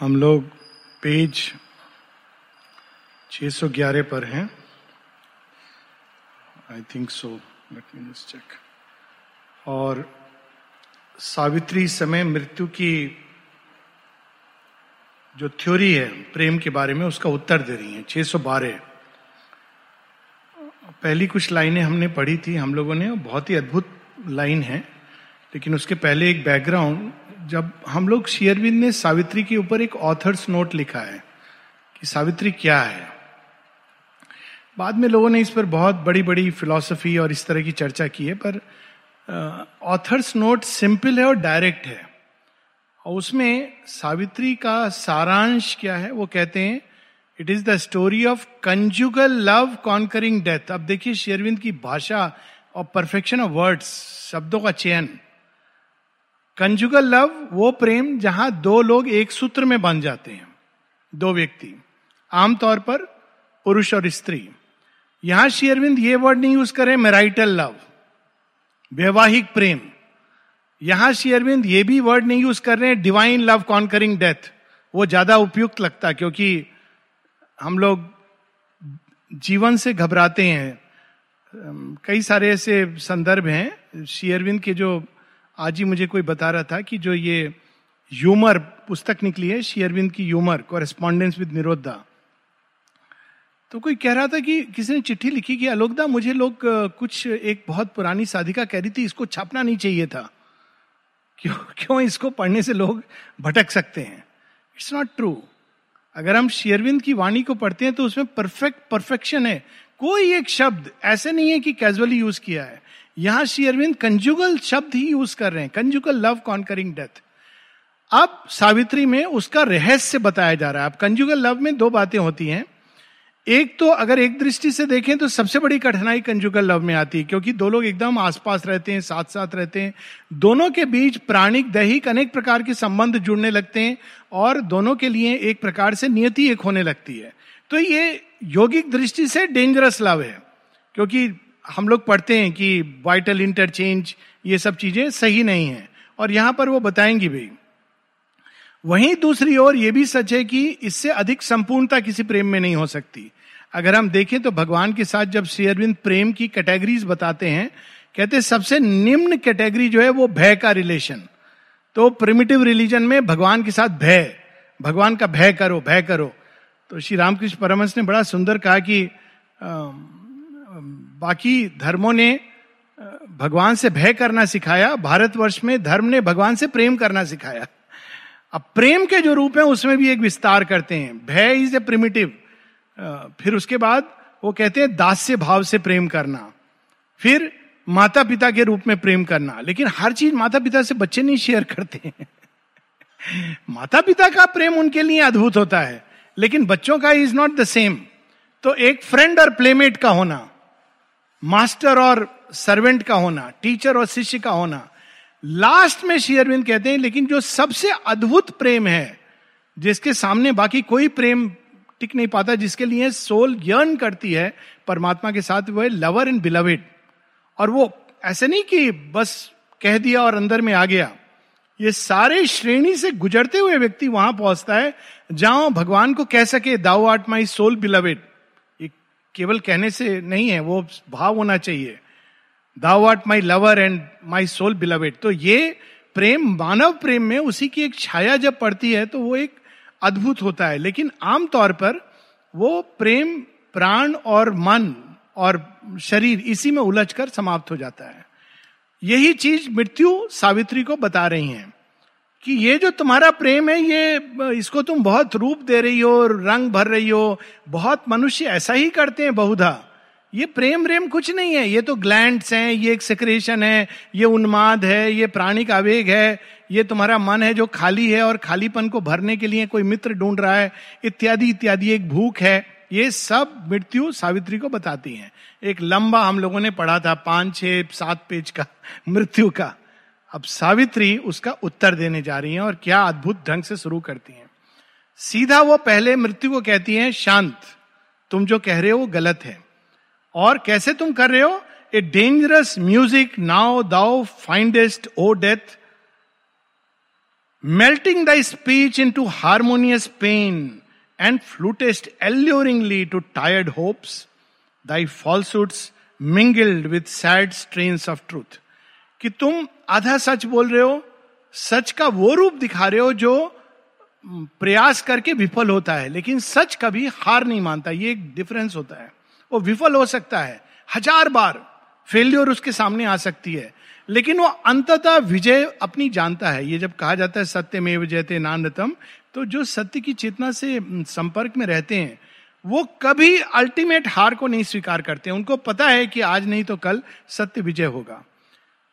हम लोग पेज 611 पर हैं। I think so let me just check और सावित्री समय मृत्यु की जो थ्योरी है, प्रेम के बारे में, उसका उत्तर दे रही है। 612 पहली कुछ लाइनें हमने पढ़ी थी हम लोगों ने, बहुत ही अद्भुत लाइन है। लेकिन उसके पहले एक बैकग्राउंड जब हम लोग शेयरविंद ने सावित्री के ऊपर एक ऑथर्स नोट लिखा है कि सावित्री क्या है। बाद में लोगों ने इस पर बहुत बड़ी बड़ी फिलॉसफी और इस तरह की चर्चा की है, पर ऑथर्स नोट सिंपल है और डायरेक्ट है। और उसमें सावित्री का सारांश क्या है, वो कहते हैं it is the story of conjugal love conquering death अब देखिए शेरविंद की भाषा और परफेक्शन ऑफ़ वर्ड्स शब्दों का चयन। कंजुगल लव, वो प्रेम जहाँ दो लोग एक सूत्र में बन जाते हैं। दो व्यक्ति, आमतौर पर पुरुष और स्त्री। यहाँ शेयरविंद ये वर्ड नहीं यूज़ करें मेराइटल लव वैवाहिक प्रेम। यहाँ शेयरविंद ये भी वर्ड नहीं यूज़ कर रहे हैं डिवाइन लव कॉन्करिंग डेथ वो ज़्यादा उपयुक्त लगता क्योंकि हम लोग जीवन से घबराते हैं। कई सारे ऐसे संदर्भ हैं शेयरविंद के जो आज ही मुझे कोई बता रहा था कि जो ये यूमर पुस्तक निकली है शेयरविंद की ह्यूमर कॉरेस्पॉन्डेंस विद निरोधा तो कोई कह रहा था कि किसी ने चिट्ठी लिखी कि अलोकदा, मुझे लोग कुछ एक बहुत पुरानी साधिका कह रही थी, इसको छापना नहीं चाहिए था। क्यों क्यों इसको पढ़ने से लोग भटक सकते हैं? इट्स नॉट ट्रू अगर हम शेयरविंद की वाणी को पढ़ते हैं तो उसमें परफेक्ट परफेक्शन है। कोई एक शब्द ऐसे नहीं है कि कैजुअली यूज़ किया है। यहाँ श्री अरविंद कंजुगल शब्द ही यूज़ कर रहे हैं कंजुगल लव कॉन्करिंग डेथ अब सावित्री में उसका रहस्य बताया जा रहा है। अब कंजुगल लव में दो बातें होती हैं। एक तो अगर एक दृष्टि से देखें तो सबसे बड़ी कठिनाई कंजुगल लव में आती है, क्योंकि दो लोग एकदम आसपास रहते हैं साथ साथ रहते हैं। दोनों के बीच प्राणिक, दैहिक अनेक प्रकार के संबंध जुड़ने लगते हैं और दोनों के लिए एक प्रकार से नियति एक होने लगती है। तो ये योगिक दृष्टि से डेंजरस लव है, क्योंकि हम लोग पढ़ते हैं कि वाइटल इंटरचेंज ये सब चीज़ें सही नहीं है। और यहाँ पर वो बताएँगी भी। वहीं दूसरी ओर ये भी सच है कि इससे अधिक संपूर्णता किसी प्रेम में नहीं हो सकती। अगर हम देखें तो भगवान के साथ जब श्री अरविंद प्रेम की कैटेगरीज बताते हैं, कहते सबसे निम्न कैटेगरी जो है वो भय का रिलेशन तो प्रिमिटिव रिलीजन में भगवान के साथ भय, भगवान का भय करो भय करो। तो श्री रामकृष्ण परमहंस ने बड़ा सुंदर कहा कि बाकी धर्मों ने भगवान से भय करना सिखाया, भारतवर्ष में धर्म ने भगवान से प्रेम करना सिखाया। अब प्रेम के जो रूप है, उसमें भी एक विस्तार करते हैं। भय इज़ ए प्रिमिटिव फिर उसके बाद वो कहते हैं, दास्य भाव से प्रेम करना। फिर माता पिता के रूप में प्रेम करना। लेकिन हर चीज़ माता पिता से बच्चे नहीं शेयर करते हैं। माता पिता का प्रेम उनके लिए अद्भुत होता है, लेकिन बच्चों का इज़ नॉट द सेम तो एक फ्रेंड और प्लेमेट का होना। मास्टर और सर्वेंट का होना, टीचर और शिष्य का होना। लास्ट में शेयरविंद कहते हैं, लेकिन जो सबसे अद्भुत प्रेम है, जिसके सामने बाकी कोई प्रेम टिक नहीं पाता, जिसके लिए सोल यर्न करती है परमात्मा के साथ, वो है लवर एंड बिलवेड। और वो ऐसे नहीं कि बस कह दिया और अंदर में आ गया। ये सारे श्रेणी से गुजरते हुए व्यक्ति वहाँ पहुँचता है, जहाँ भगवान को कह सके thou art my soul beloved केवल कहने से नहीं है, वो भाव होना चाहिए। Thou art my lover and my soul beloved तो ये प्रेम, मानव प्रेम में उसी की एक छाया जब पड़ती है तो वो एक अद्भुत होता है। लेकिन आमतौर पर वो प्रेम, प्राण और मन और शरीर इसी में उलझकर समाप्त हो जाता है। यही चीज़ मृत्यु सावित्री को बता रही हैं। कि ये जो तुम्हारा प्रेम है, ये, इसको तुम बहुत रूप दे रही हो, रंग भर रही हो। बहुत मनुष्य ऐसा ही करते हैं बहुधा। ये प्रेम प्रेम कुछ नहीं है। ये तो ग्लैंड्स हैं, ये एक सेक्रेशन है, ये उन्माद है, ये प्राणिक आवेग है, ये तुम्हारा मन है जो खाली है और खालीपन को भरने के लिए कोई मित्र ढूंढ रहा है, इत्यादि इत्यादि, एक भूख है। ये सब मृत्यु सावित्री को बताती है। एक लंबा हम लोगों ने पढ़ा था, पाँच, छह, सात पेज का मृत्यु का। अब सावित्री उसका उत्तर देने जा रही है और क्या अद्भुत ढंग से शुरू करती है। सीधा वो पहले मृत्यु को कहती है, शांत, तुम जो कह रहे हो गलत है। और कैसे तुम कर रहे हो? ए dangerous music now thou findest O death melting the speech into harmonious pain and flutest alluringly to tired hopes thy falsehoods mingled with sad strain of truth कि तुम आधा सच बोल रहे हो, सच का वो रूप दिखा रहे हो जो प्रयास करके विफल होता है, लेकिन सच कभी हार नहीं मानता, ये एक डिफरेंस होता है। वो विफल हो सकता है, हज़ार बार फेल्योर उसके सामने आ सकती है, लेकिन वो अंततः विजय अपनी जानता है। ये जब कहा जाता है सत्य में विजय विजयते नानतम तो जो सत्य की चेतना से संपर्क में रहते हैं, वो कभी अल्टीमेट हार को नहीं स्वीकार करते। उनको पता है कि आज नहीं तो कल सत्य विजय होगा।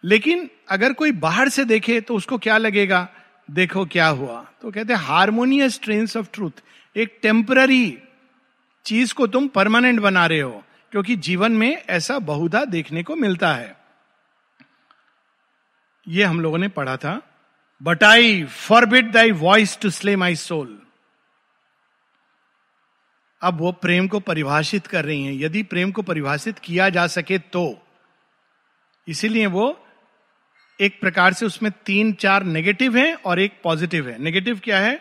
लेकिन अगर कोई बाहर से देखे तो उसको क्या लगेगा? देखो क्या हुआ। तो कहते हैं हारमोनियस ट्रेन्स ऑफ़ ट्रूथ एक टेम्पररी चीज़ को तुम परमानेंट बना रहे हो, क्योंकि जीवन में ऐसा बहुधा देखने को मिलता है। ये हम लोगों ने पढ़ा था but I forbid thy voice to slay my soul अब वो प्रेम को परिभाषित कर रही हैं। यदि प्रेम को परिभाषित किया जा सके तो। इसीलिए वो एक प्रकार से उसमें तीन चार नेगेटिव है और एक पॉजिटिव है। नेगेटिव क्या है?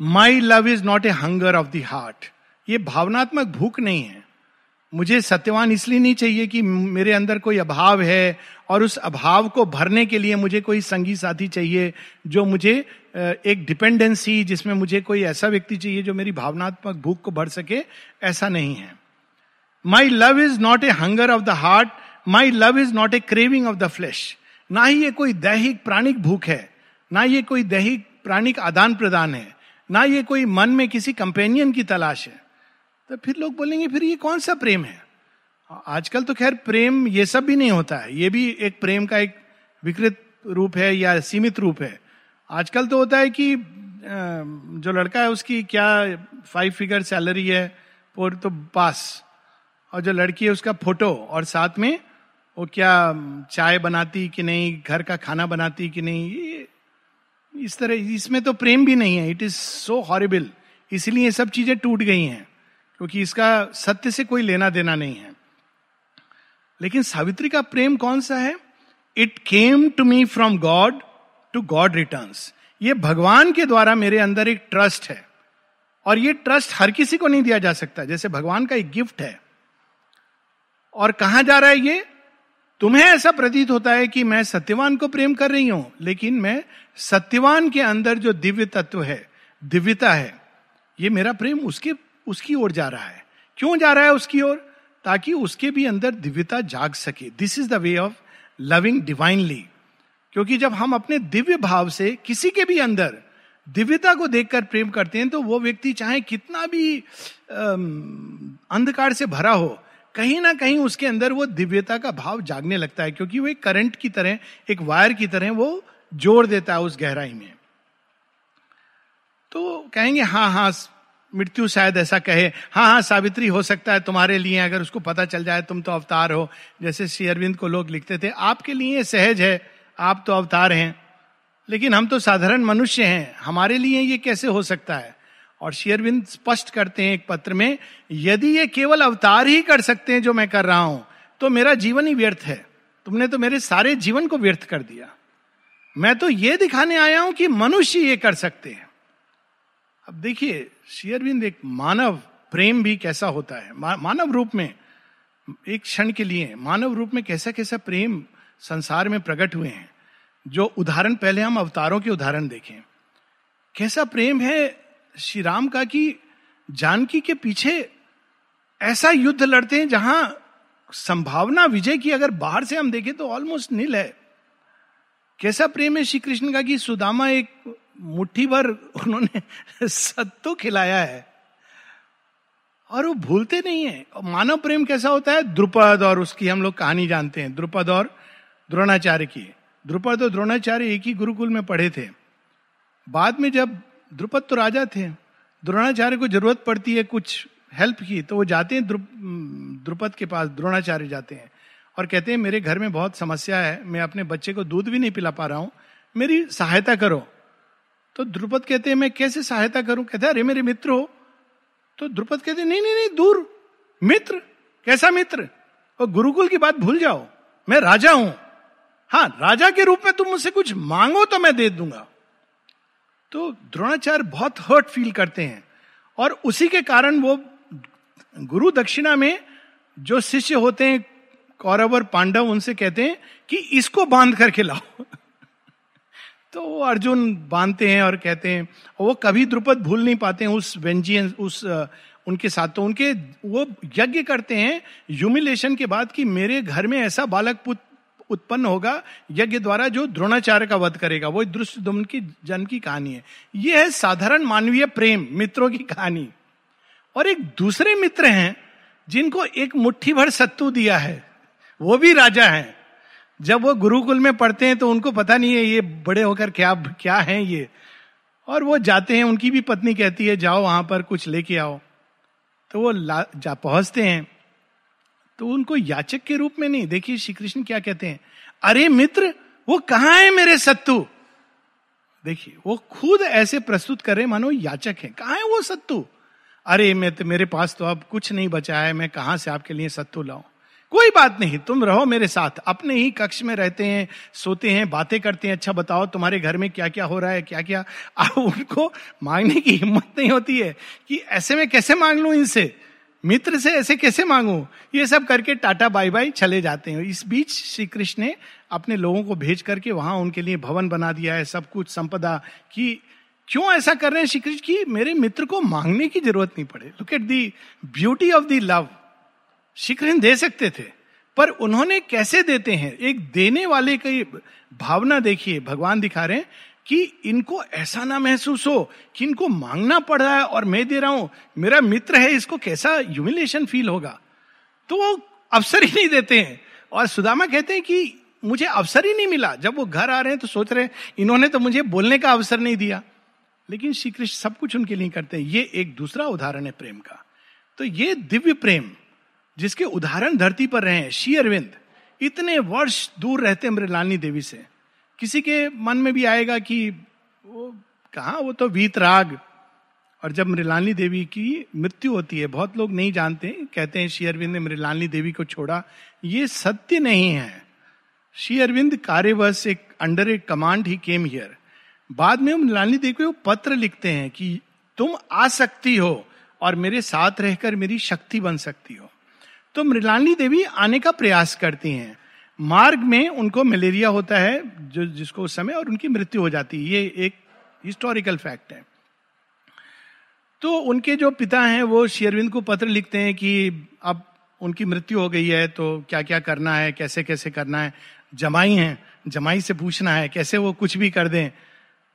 My love is not a hunger of the heart ये भावनात्मक भूख नहीं है। मुझे सत्यवान इसलिए नहीं चाहिए कि मेरे अंदर कोई अभाव है और उस अभाव को भरने के लिए मुझे कोई संगी साथी चाहिए जो मुझे एक डिपेंडेंसी जिसमें मुझे कोई ऐसा व्यक्ति चाहिए जो मेरी भावनात्मक भूख को भर सके, ऐसा नहीं है। My love is not a hunger of the heart my love is not a craving of the flesh ना ही ये कोई दैहिक प्राणिक भूख है, ना ये कोई दैहिक प्राणिक आदान प्रदान है, ना ये कोई मन में किसी कंपेनियन की तलाश है। तो फिर लोग बोलेंगे, फिर ये कौन सा प्रेम है? आजकल तो खैर प्रेम ये सब भी नहीं होता है। ये भी एक प्रेम का एक विकृत रूप है या सीमित रूप है। आजकल तो होता है कि जो लड़का है उसकी क्या फाइव फिगर सैलरी है, और तो पास, और जो लड़की है उसका फ़ोटो और साथ में वो क्या चाय बनाती कि नहीं, घर का खाना बनाती कि नहीं? ये, इस तरह, इसमें तो प्रेम भी नहीं है। इट इज़ सो हॉरिबल इसलिए सब चीज़ें टूट गई हैं, क्योंकि इसका सत्य से कोई लेना देना नहीं है। लेकिन सावित्री का प्रेम कौन सा है? It came to me from God to God return ये भगवान के द्वारा मेरे अंदर एक ट्रस्ट है। और ये ट्रस्ट हर किसी को नहीं दिया जा सकता, जैसे भगवान का एक गिफ्ट है। और कहा जा रहा है ये? तुम्हें ऐसा प्रतीत होता है कि मैं सत्यवान को प्रेम कर रही हूँ, लेकिन मैं सत्यवान के अंदर जो दिव्य तत्व है, दिव्यता है, ये मेरा प्रेम उसके, उसकी ओर जा रहा है। क्यों जा रहा है उसकी ओर? ताकि उसके भी अंदर दिव्यता जाग सके। This is the way of loving divinely क्योंकि जब हम अपने दिव्य भाव से किसी के भी अंदर दिव्यता को देखकर प्रेम करते हैं तो वो व्यक्ति चाहे कितना भी अंधकार से भरा हो कहीं ना कहीं उसके अंदर वो दिव्यता का भाव जागने लगता है, क्योंकि वो एक करंट की तरह, एक वायर की तरह वो जोड़ देता है उस गहराई में। तो कहेंगे हाँ हाँ मृत्यु शायद ऐसा कहे हाँ हाँ सावित्री, हो सकता है तुम्हारे लिए अगर उसको पता चल जाए तुम तो अवतार हो। जैसे श्री अरविंद को लोग लिखते थे, आपके लिए सहज है, आप तो अवतार हैं, लेकिन हम तो साधारण मनुष्य हैं, हमारे लिए ये कैसे हो सकता है? और शेयरविंद स्पष्ट करते हैं एक पत्र में यदि ये केवल अवतार ही कर सकते हैं जो मैं कर रहा हूँ तो मेरा जीवन ही व्यर्थ है। तुमने तो मेरे सारे जीवन को व्यर्थ कर दिया। मैं तो ये दिखाने आया हूँ कि मनुष्य ये कर सकते हैं। अब देखिए शेयरविंद एक मानव प्रेम भी कैसा होता है? मा, मानव रूप में एक क्षण के लिए मानव रूप में कैसा कैसा प्रेम संसार में प्रकट हुए हैं? जो उदाहरण पहले हम अवतारों के उदाहरण देखें। कैसा प्रेम है श्री राम का कि जानकी के पीछे ऐसा युद्ध लड़ते हैं जहाँ संभावना विजय की अगर बाहर से हम देखें तो ऑलमोस्ट नील है। कैसा प्रेम है श्री कृष्ण का कि सुदामा एक मुट्ठी भर उन्होंने सत्तू खिलाया है। और वो भूलते नहीं है। मानव प्रेम कैसा होता है? द्रुपद और उसकी हम लोग कहानी जानते हैं। द्रुपद और द्रोणाचार्य की। द्रुपद और द्रोणाचार्य एक ही गुरुकुल में पढ़े थे। बाद में जब द्रुपद तो राजा थे। द्रोणाचार्य को ज़रूरत पड़ती है कुछ हेल्प की तो वो जाते हैं द्रुपद के पास, द्रोणाचार्य जाते हैं और कहते हैं, मेरे घर में बहुत समस्या है, मैं अपने बच्चे को दूध भी नहीं पिला पा रहा हूँ, मेरी सहायता करो। तो द्रुपद कहते हैं, मैं कैसे सहायता करूँ? कहते अरे, मेरे मित्र हो। तो द्रुपद कहते नहीं नहीं नहीं, दूर, मित्र, कैसा मित्र? और गुरुकुल की बात भूल जाओ, मैं राजा हूँ। हाँ राजा के रूप में तुम मुझसे कुछ मांगो तो मैं दे दूँगा। तो द्रोणाचार्य बहुत हर्ट फील करते हैं। और उसी के कारण वो गुरु दक्षिणा में जो शिष्य होते हैं, कौरव और पांडव, उनसे कहते हैं कि इसको बाँध करके लाओ। तो वो अर्जुन बांधते हैं और कहते हैं वो कभी द्रुपद भूल नहीं पाते हैं, उस व्यंजियन उस उनके साथ। तो उनके वो यज्ञ करते हैं ह्यूमिलेशन के बाद कि मेरे घर में ऐसा बालक पुत्र उत्पन्न होगा यज्ञ द्वारा जो द्रोणाचार्य का वध करेगा, वो दृश्य दुम्न की जन्म की कहानी है। यह है साधारण मानवीय प्रेम, मित्रों की कहानी। और एक दूसरे मित्र हैं, जिनको एक मुट्ठी भर सत्तू दिया है, वो भी राजा हैं। जब वो गुरुकुल में पढ़ते हैं तो उनको पता नहीं है ये बड़े होकर क्या क्या है ये। और वो जाते हैं, उनकी भी पत्नी कहती है, जाओ वहाँ पर, कुछ लेके आओ। तो वो जा, पहुँचते हैं। तो उनको याचक के रूप में नहीं। देखिए श्री कृष्ण क्या कहते हैं, अरे मित्र, वो कहा है मेरे सत्तु? देखिए, वो खुद ऐसे प्रस्तुत कर रहे मानो याचक है। कहा है वो सत्तु? अरे मैं तो मेरे पास तो अब कुछ नहीं बचा है, मैं कहाँ से आपके लिए सत्तू लाऊं? कोई बात नहीं, तुम रहो मेरे साथ। अपने ही कक्ष में रहते हैं, सोते हैं, बातें करते हैं। अच्छा बताओ, तुम्हारे घर में क्या क्या हो रहा है क्या क्या अब उनको मांगने की हिम्मत नहीं होती है कि ऐसे में कैसे मांग लू इनसे? मित्र से ऐसे कैसे मांगू? ये सब करके टाटा बाय बाय चले जाते हैं। इस बीच श्री कृष्ण ने अपने लोगों को भेज करके वहाँ उनके लिए भवन बना दिया है, सब कुछ, संपदा कि क्यों ऐसा कर रहे हैं श्री कृष्ण की मेरे मित्र को मांगने की ज़रूरत नहीं पड़े। Look at the beauty of the love Shri Krishna दे सकते थे, पर उन्होंने कैसे देते हैं? एक देने वाले की भावना देखिए, भगवान दिखा रहे हैं कि इनको ऐसा ना महसूस हो कि इनको मांगना पड़ रहा है और मैं दे रहा हूँ, मेरा मित्र है, इसको कैसा ह्यूमिलेशन फील होगा? तो वो अवसर ही नहीं देते हैं। और सुदामा कहते हैं कि मुझे अवसर ही नहीं मिला। जब वो घर आ रहे हैं तो सोच रहे हैं, इन्होंने तो मुझे बोलने का अवसर नहीं दिया। लेकिन श्री कृष्ण सब कुछ उनके लिए करते हैं। ये एक दूसरा उदाहरण है प्रेम का। तो ये दिव्य प्रेम, जिसके उदाहरण धरती पर रहे हैं, श्री अरविंद, इतने वर्ष दूर रहते मृलानी देवी से। किसी के मन में भी आएगा कि वो कहा, वो तो वीत राग। और जब मृलानी देवी की मृत्यु होती है, बहुत लोग नहीं जानते, कहते हैं, श्री अरविंद ने मृलानी देवी को छोड़ा। ये सत्य नहीं है। श्री अरविंद कार्यवश एक under a command he came here बाद में मृलानी देवी को पत्र लिखते हैं कि तुम आ सकती हो और मेरे साथ रहकर मेरी शक्ति बन सकती हो। तो मृलानी देवी आने का प्रयास करती हैं। मार्ग में उनको मलेरिया होता है, जो, जिसको उस समय और उनकी मृत्यु हो जाती है, ये एक हिस्टोरिकल फैक्ट है। तो उनके जो पिता हैं, वो शेरविंद को पत्र लिखते हैं कि अब उनकी मृत्यु हो गई है तो क्या क्या करना है कैसे कैसे करना है, जमाई हैं, जमाई से पूछना है, कैसे वो कुछ भी कर दें।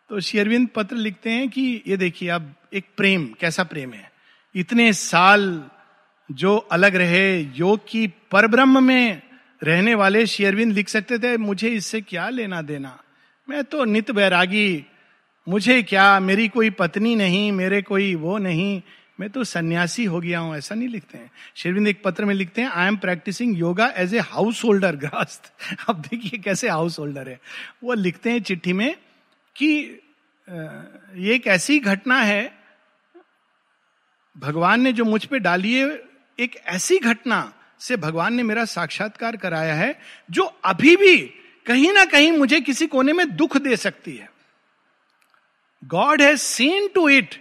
तो शेरविंद पत्र लिखते हैं कि ये देखिए, अब एक प्रेम, कैसा प्रेम है? इतने साल जो अलग रहे, योग की परब्रह्म में रहने वाले शेयरविंद लिख सकते थे, मुझे इससे क्या लेना देना? मैं तो नित बैरागी मुझे क्या? मेरी कोई पत्नी नहीं, मेरे कोई वो नहीं। मैं तो सन्यासी हो गया हूँ, ऐसा नहीं लिखते हैं। शेरविंद एक पत्र में लिखते हैं I am practising yoga as a householder ग्रस्त। अब देखिए कैसे हाउस होल्डर है। वो लिखते हैं चिट्ठी में कि ये एक ऐसी घटना है, भगवान ने जो मुझ पे डाली है, एक ऐसी घटना से भगवान ने मेरा साक्षात्कार कराया है, जो अभी भी कहीं ना कहीं मुझे किसी कोने में दुख दे सकती है। God has seen to it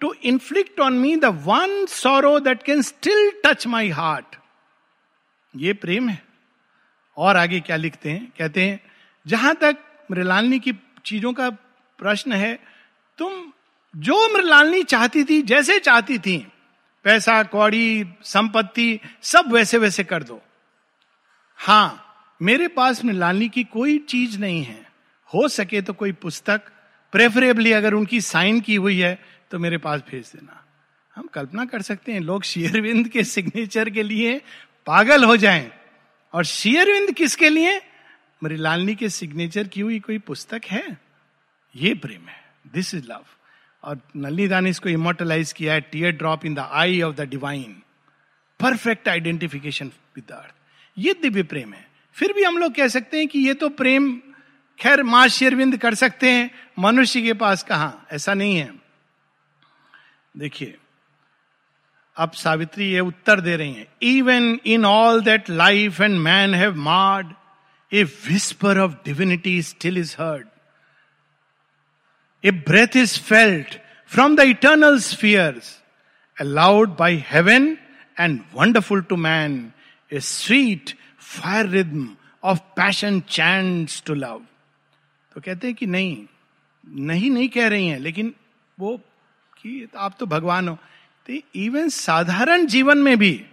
to inflict on me the one sorrow that can still touch my heart ये प्रेम है। और आगे क्या लिखते हैं? कहते हैं, जहाँ तक मृलालनी की चीज़ों का प्रश्न है, तुम जो मृलालनी चाहती थी, जैसे चाहती थी पैसा, कौड़ी, संपत्ति, सब वैसे वैसे कर दो। हाँ मेरे पास मृलानी की कोई चीज़ नहीं है। हो सके तो कोई पुस्तक, प्रेफरेबली अगर उनकी साइन की हुई है तो मेरे पास भेज देना। हम कल्पना कर सकते हैं, लोग शेयरविंद के सिग्नेचर के लिए पागल हो जाएँ। और शेयरविंद किसके लिए? मृलालनी के सिग्नेचर की हुई कोई पुस्तक है? ये प्रेम है। दिस इज़ लव और नलनी दान इसको इमोटलाइज किया है tear drop in the eye of the divine perfect identification with earth ये दिव्य प्रेम है। फिर भी हम लोग कह सकते हैं कि ये तो प्रेम, खैर, माँ शेरविंद कर सकते हैं। मनुष्य के पास कहा? ऐसा नहीं है। देखिए, अब सावित्री ये उत्तर दे रही हैं। Even in all that life and man have marred a whisper of divinity still is heard a breath is felt from the eternal spheres allowed by heaven and wonderful to man a sweet fire rhythm of passion chained to love तो कहते हैं कि नहीं नहीं नहीं कह रही हैं, लेकिन वो कि आप तो भगवान हो। तो इवन साधारण जीवन में भी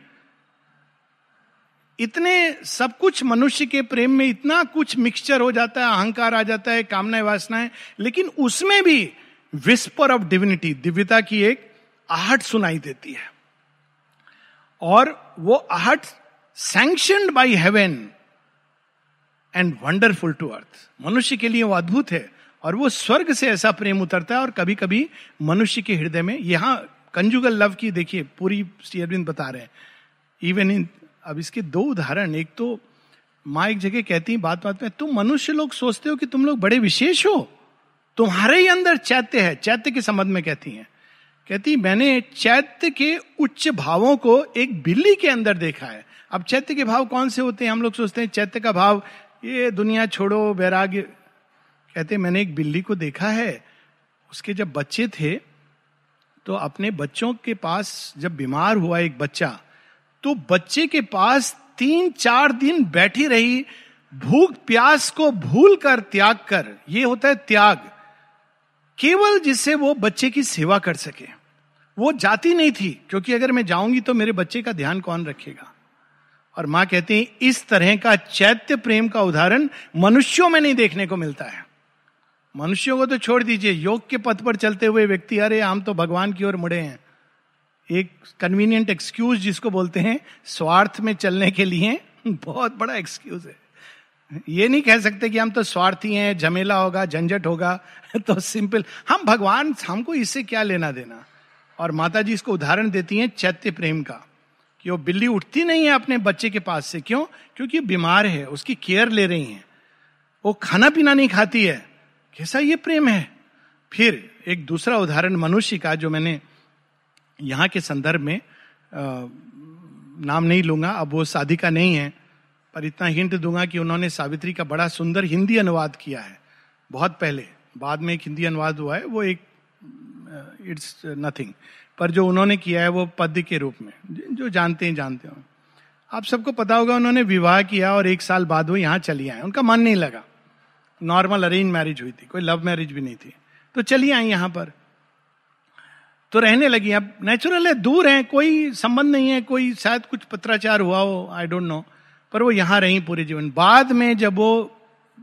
इतने सब कुछ मनुष्य के प्रेम में इतना कुछ मिक्सचर हो जाता है, अहंकार आ जाता है, कामनाएँ, वासनाएँ, लेकिन उसमें भी विस्पर ऑफ़ डिविनिटी दिव्यता की एक आहट सुनाई देती है। और वो आहट sanctioned by heaven and wonderful to earth मनुष्य के लिए वो अद्भुत है, और वो स्वर्ग से ऐसा प्रेम उतरता है, और कभी कभी मनुष्य के हृदय में, यहाँ कंजुगल लव की देखिए, पूरी श्री अरविंद बता रहे हैं इवन इन अब इसके दो उदाहरण, एक तो माँ एक जगह कहती है बात बात में, तुम मनुष्य लोग सोचते हो कि तुम लोग बड़े विशेष हो? तुम्हारे ही अंदर चैत्य है। चैत्य के संबंध में कहती हैं। कहती मैंने चैत्य के उच्च भावों को एक बिल्ली के अंदर देखा है। अब चैत्य के भाव कौन से होते हैं? हम लोग सोचते हैं चैत्य का भाव, ये दुनिया छोड़ो, वैराग्य। कहते मैंने एक बिल्ली को देखा है। उसके जब बच्चे थे तो अपने बच्चों के पास जब बीमार हुआ एक बच्चा तो बच्चे के पास तीन चार दिन बैठी रही, भूख प्यास को भूल कर त्याग कर, ये होता है त्याग, केवल जिससे वो बच्चे की सेवा कर सके। वो जाती नहीं थी, क्योंकि अगर मैं जाऊँगी तो मेरे बच्चे का ध्यान कौन रखेगा? और माँ कहती है, इस तरह का चैत्य प्रेम का उदाहरण मनुष्यों में नहीं देखने को मिलता है। मनुष्यों को तो छोड़ दीजिए, योग के पथ पर चलते हुए व्यक्ति, अरे हम तो भगवान की ओर मुड़े हैं। एक कन्वीनियंट एक्सक्यूज जिसको बोलते हैं, स्वार्थ में चलने के लिए बहुत बड़ा एक्सक्यूज है। ये नहीं कह सकते कि हम तो स्वार्थी हैं, झमेला होगा, झंझट होगा तो सिंपल हम भगवान, हमको इससे क्या लेना देना? और माता जी इसको उदाहरण देती हैं चैत्य प्रेम का, कि वो बिल्ली उठती नहीं है अपने बच्चे के पास से। क्यों? क्योंकि बीमार है, उसकी केयर ले रही है। वो खाना पीना नहीं खाती है। कैसा ये प्रेम है? फिर एक दूसरा उदाहरण मनुष्य का जो मैंने यहाँ के संदर्भ में नाम नहीं लूँगा, अब वो साधिका नहीं है, पर इतना हिंट दूँगा कि उन्होंने सावित्री का बड़ा सुंदर हिंदी अनुवाद किया है, बहुत पहले। बाद में एक हिंदी अनुवाद हुआ है, वो एक इट्स नथिंग पर जो उन्होंने किया है, वो पद्य के रूप में, जो जानते हैं, जानते हो। आप सबको पता होगा, उन्होंने विवाह किया और एक साल बाद वो यहाँ चली आए उनका मन नहीं लगा। नॉर्मल अरेंज मैरिज हुई थी, कोई लव मैरिज भी नहीं थी। तो चली आई यहाँ पर। तो रहने लगी। अब नेचुरल है, दूर है, कोई संबंध नहीं है, कोई शायद कुछ पत्राचार हुआ हो आई डोंट नो पर वो यहाँ रही पूरे जीवन। बाद में जब वो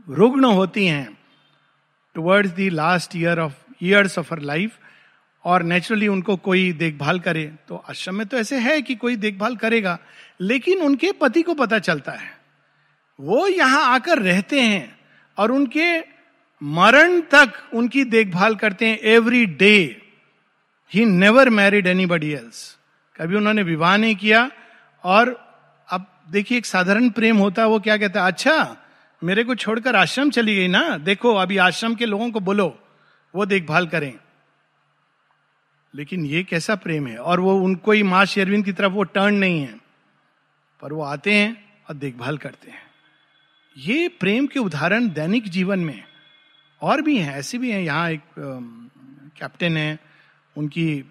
रुग्ण होती हैं towards the last year of years of her life और नेचुरली उनको कोई देखभाल करे तो आश्रम में तो ऐसे है कि कोई देखभाल करेगा, लेकिन उनके पति को पता चलता है। वो यहाँ आकर रहते हैं, और उनके मरण तक उनकी देखभाल करते हैं every day he never married anybody else कभी उन्होंने विवाह नहीं किया और अब देखिए एक साधारण प्रेम होता है, वो क्या कहता है अच्छा मेरे को छोड़कर आश्रम चली गई ना? देखो, अभी आश्रम के लोगों को बोलो, वो देखभाल करें। लेकिन ये कैसा प्रेम है? और वो, उनको ही माँ शेरविंद की तरफ़ वो टर्न नहीं है, पर वो आते हैं और देखभाल करते हैं। ये प्रेम के उदाहरण दैनिक जीवन में और भी हैं, ऐसे भी हैं। यहाँ एक कैप्टन है उनकी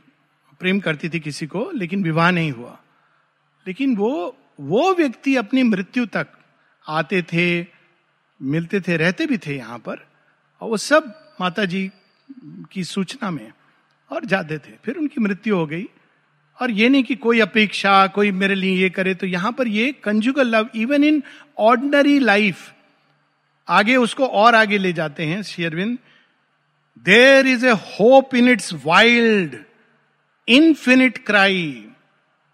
प्रेम करती थी किसी को, लेकिन विवाह नहीं हुआ। लेकिन वो वो व्यक्ति अपनी मृत्यु तक आते थे, मिलते थे, रहते भी थे यहाँ पर, और वो सब माता जी की सूचना में और जाते थे। फिर उनकी मृत्यु हो गई। और ये नहीं कि कोई अपेक्षा, कोई मेरे लिए ये करे तो यहाँ पर ये conjugal love even in ordinary life आगे उसको और आगे ले जाते हैं शेयरविंद There is a hope in its wild, infinite cry.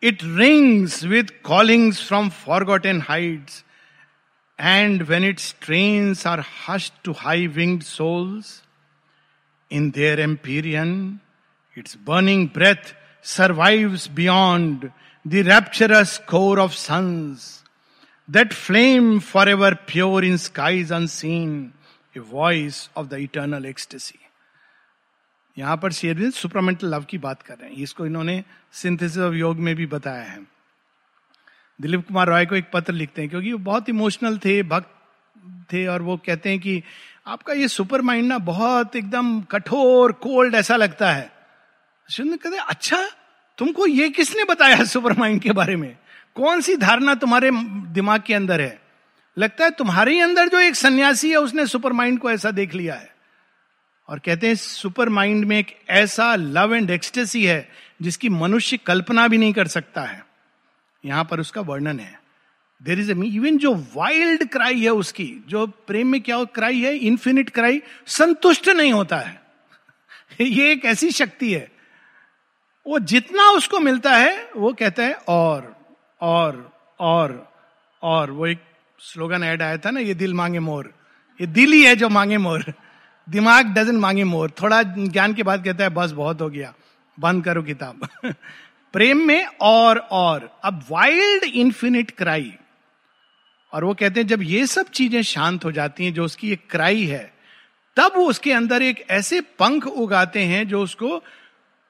It rings with callings from forgotten heights. And when its strains are hushed to high winged souls, in their empyrean, its burning breath survives beyond the rapturous core of suns. That flame forever pure in skies unseen, a voice of the eternal ecstasy. यहाँ पर शेरविंद supermental love की बात कर रहे हैं। इसको इन्होंने सिंथेसिस ऑफ़ योग में भी बताया है। दिलीप कुमार रॉय को एक पत्र लिखते हैं, क्योंकि वो बहुत इमोशनल थे, भक्त थे, और वो कहते हैं कि आपका ये सुपर माइंड ना बहुत एकदम कठोर, कोल्ड ऐसा लगता है। कहते अच्छा तुमको ये किसने बताया सुपर माइंड के बारे में? कौन सी धारणा तुम्हारे दिमाग के अंदर है? लगता है तुम्हारे ही अंदर जो एक सन्यासी है, उसने सुपर माइंड को ऐसा देख लिया है। और कहते हैं, सुपर माइंड में एक ऐसा लव एंड एक्सटेसी है, जिसकी मनुष्य कल्पना भी नहीं कर सकता है। यहाँ पर उसका वर्णन है। देर इज़ इवन जो वाइल्ड क्राई है उसकी, जो प्रेम में क्या क्राई है इन्फिनिट क्राई संतुष्ट नहीं होता है। ये एक ऐसी शक्ति है। वो जितना उसको मिलता है, वो कहता है, और और और और। वो एक स्लोगन ऐड आया था ना, ये दिल मांगे मोर। ये दिल ही है जो मांगे मोर। दिमाग डजन मांगे मोर। थोड़ा ज्ञान के बाद कहता है, बस, बहुत हो गया। बंद करो किताब। प्रेम में और और। अब वाइल्ड इंफिनिट क्राई और वो कहते हैं, जब ये सब चीज़ें शांत हो जाती हैं, जो उसकी एक क्राई है, तब वो उसके अंदर एक ऐसे पंख उगाते हैं, जो उसको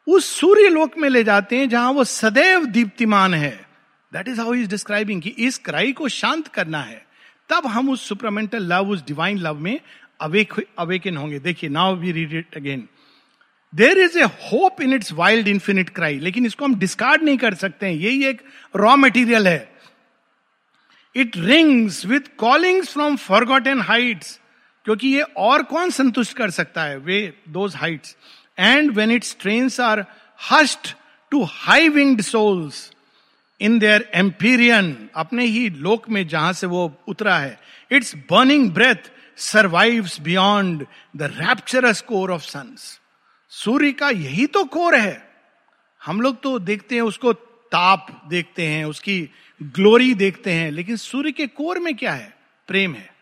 उस सूर्य लोक में ले जाते हैं, जहाँ वो सदैव दीप्तिमान है। That is how is describing कि इस क्राई को शांत करना है। तब हम उस सुपरमेंटल लव उस डिवाइन लव में अवेक अवेकन होंगे। देखिए now we read it again there is a hope in its wild infinite cry लेकिन इसको हम डिस्कार्ड नहीं कर सकते हैं। यही एक रॉ मटेरियल है। It rings with callings from forgotten heights क्योंकि ये और कौन संतुष्ट कर सकता है? Way those heights and when its strains are hushed to high winged souls in their empyrean अपने ही लोक में जहाँ से वो उतरा है its burning breath survives beyond the rapturous core of suns सूर्य का यही तो कोर है हम लोग तो देखते हैं, उसको ताप देखते हैं, उसकी ग्लोरी देखते हैं, लेकिन सूर्य के कोर में क्या है? प्रेम है।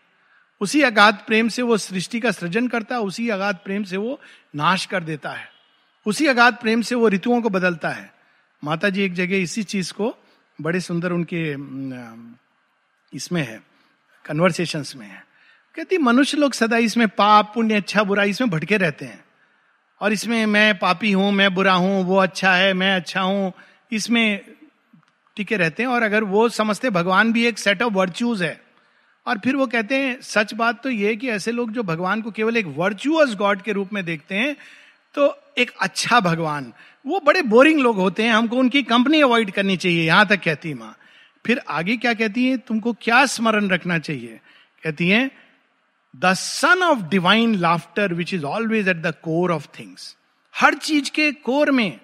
उसी अगाध प्रेम से वो सृष्टि का सृजन करता है, उसी अगाध प्रेम से वो नाश कर देता है। उसी अगाध प्रेम से वो ऋतुओं को बदलता है। माता जी एक जगह इसी चीज़ को बड़े सुंदर उनके इसमें है कन्वर्सेशंस में है। कहती, मनुष्य लोग सदा इसमें पाप, पुण्य अच्छा बुरा इसमें भटके रहते हैं। और इसमें मैं पापी हूँ, मैं बुरा हूँ, वो अच्छा है, मैं अच्छा हूँ, इसमें टिके रहते हैं। और अगर वो समझते, भगवान भी एक सेट ऑफ़ वर्च्यूज है। और फिर वो कहते हैं, सच बात तो ये कि ऐसे लोग जो भगवान को केवल एक वर्चुअस गॉड के रूप में देखते हैं तो एक अच्छा भगवान, वो बड़े बोरिंग लोग होते हैं, हमको उनकी कंपनी अवॉइड करनी चाहिए, यहाँ तक कहती है माँ। फिर आगे क्या कहती है, तुमको क्या स्मरण रखना चाहिए? कहती है the sun of divine laughter which is always at the core of things हर चीज़ के कोर में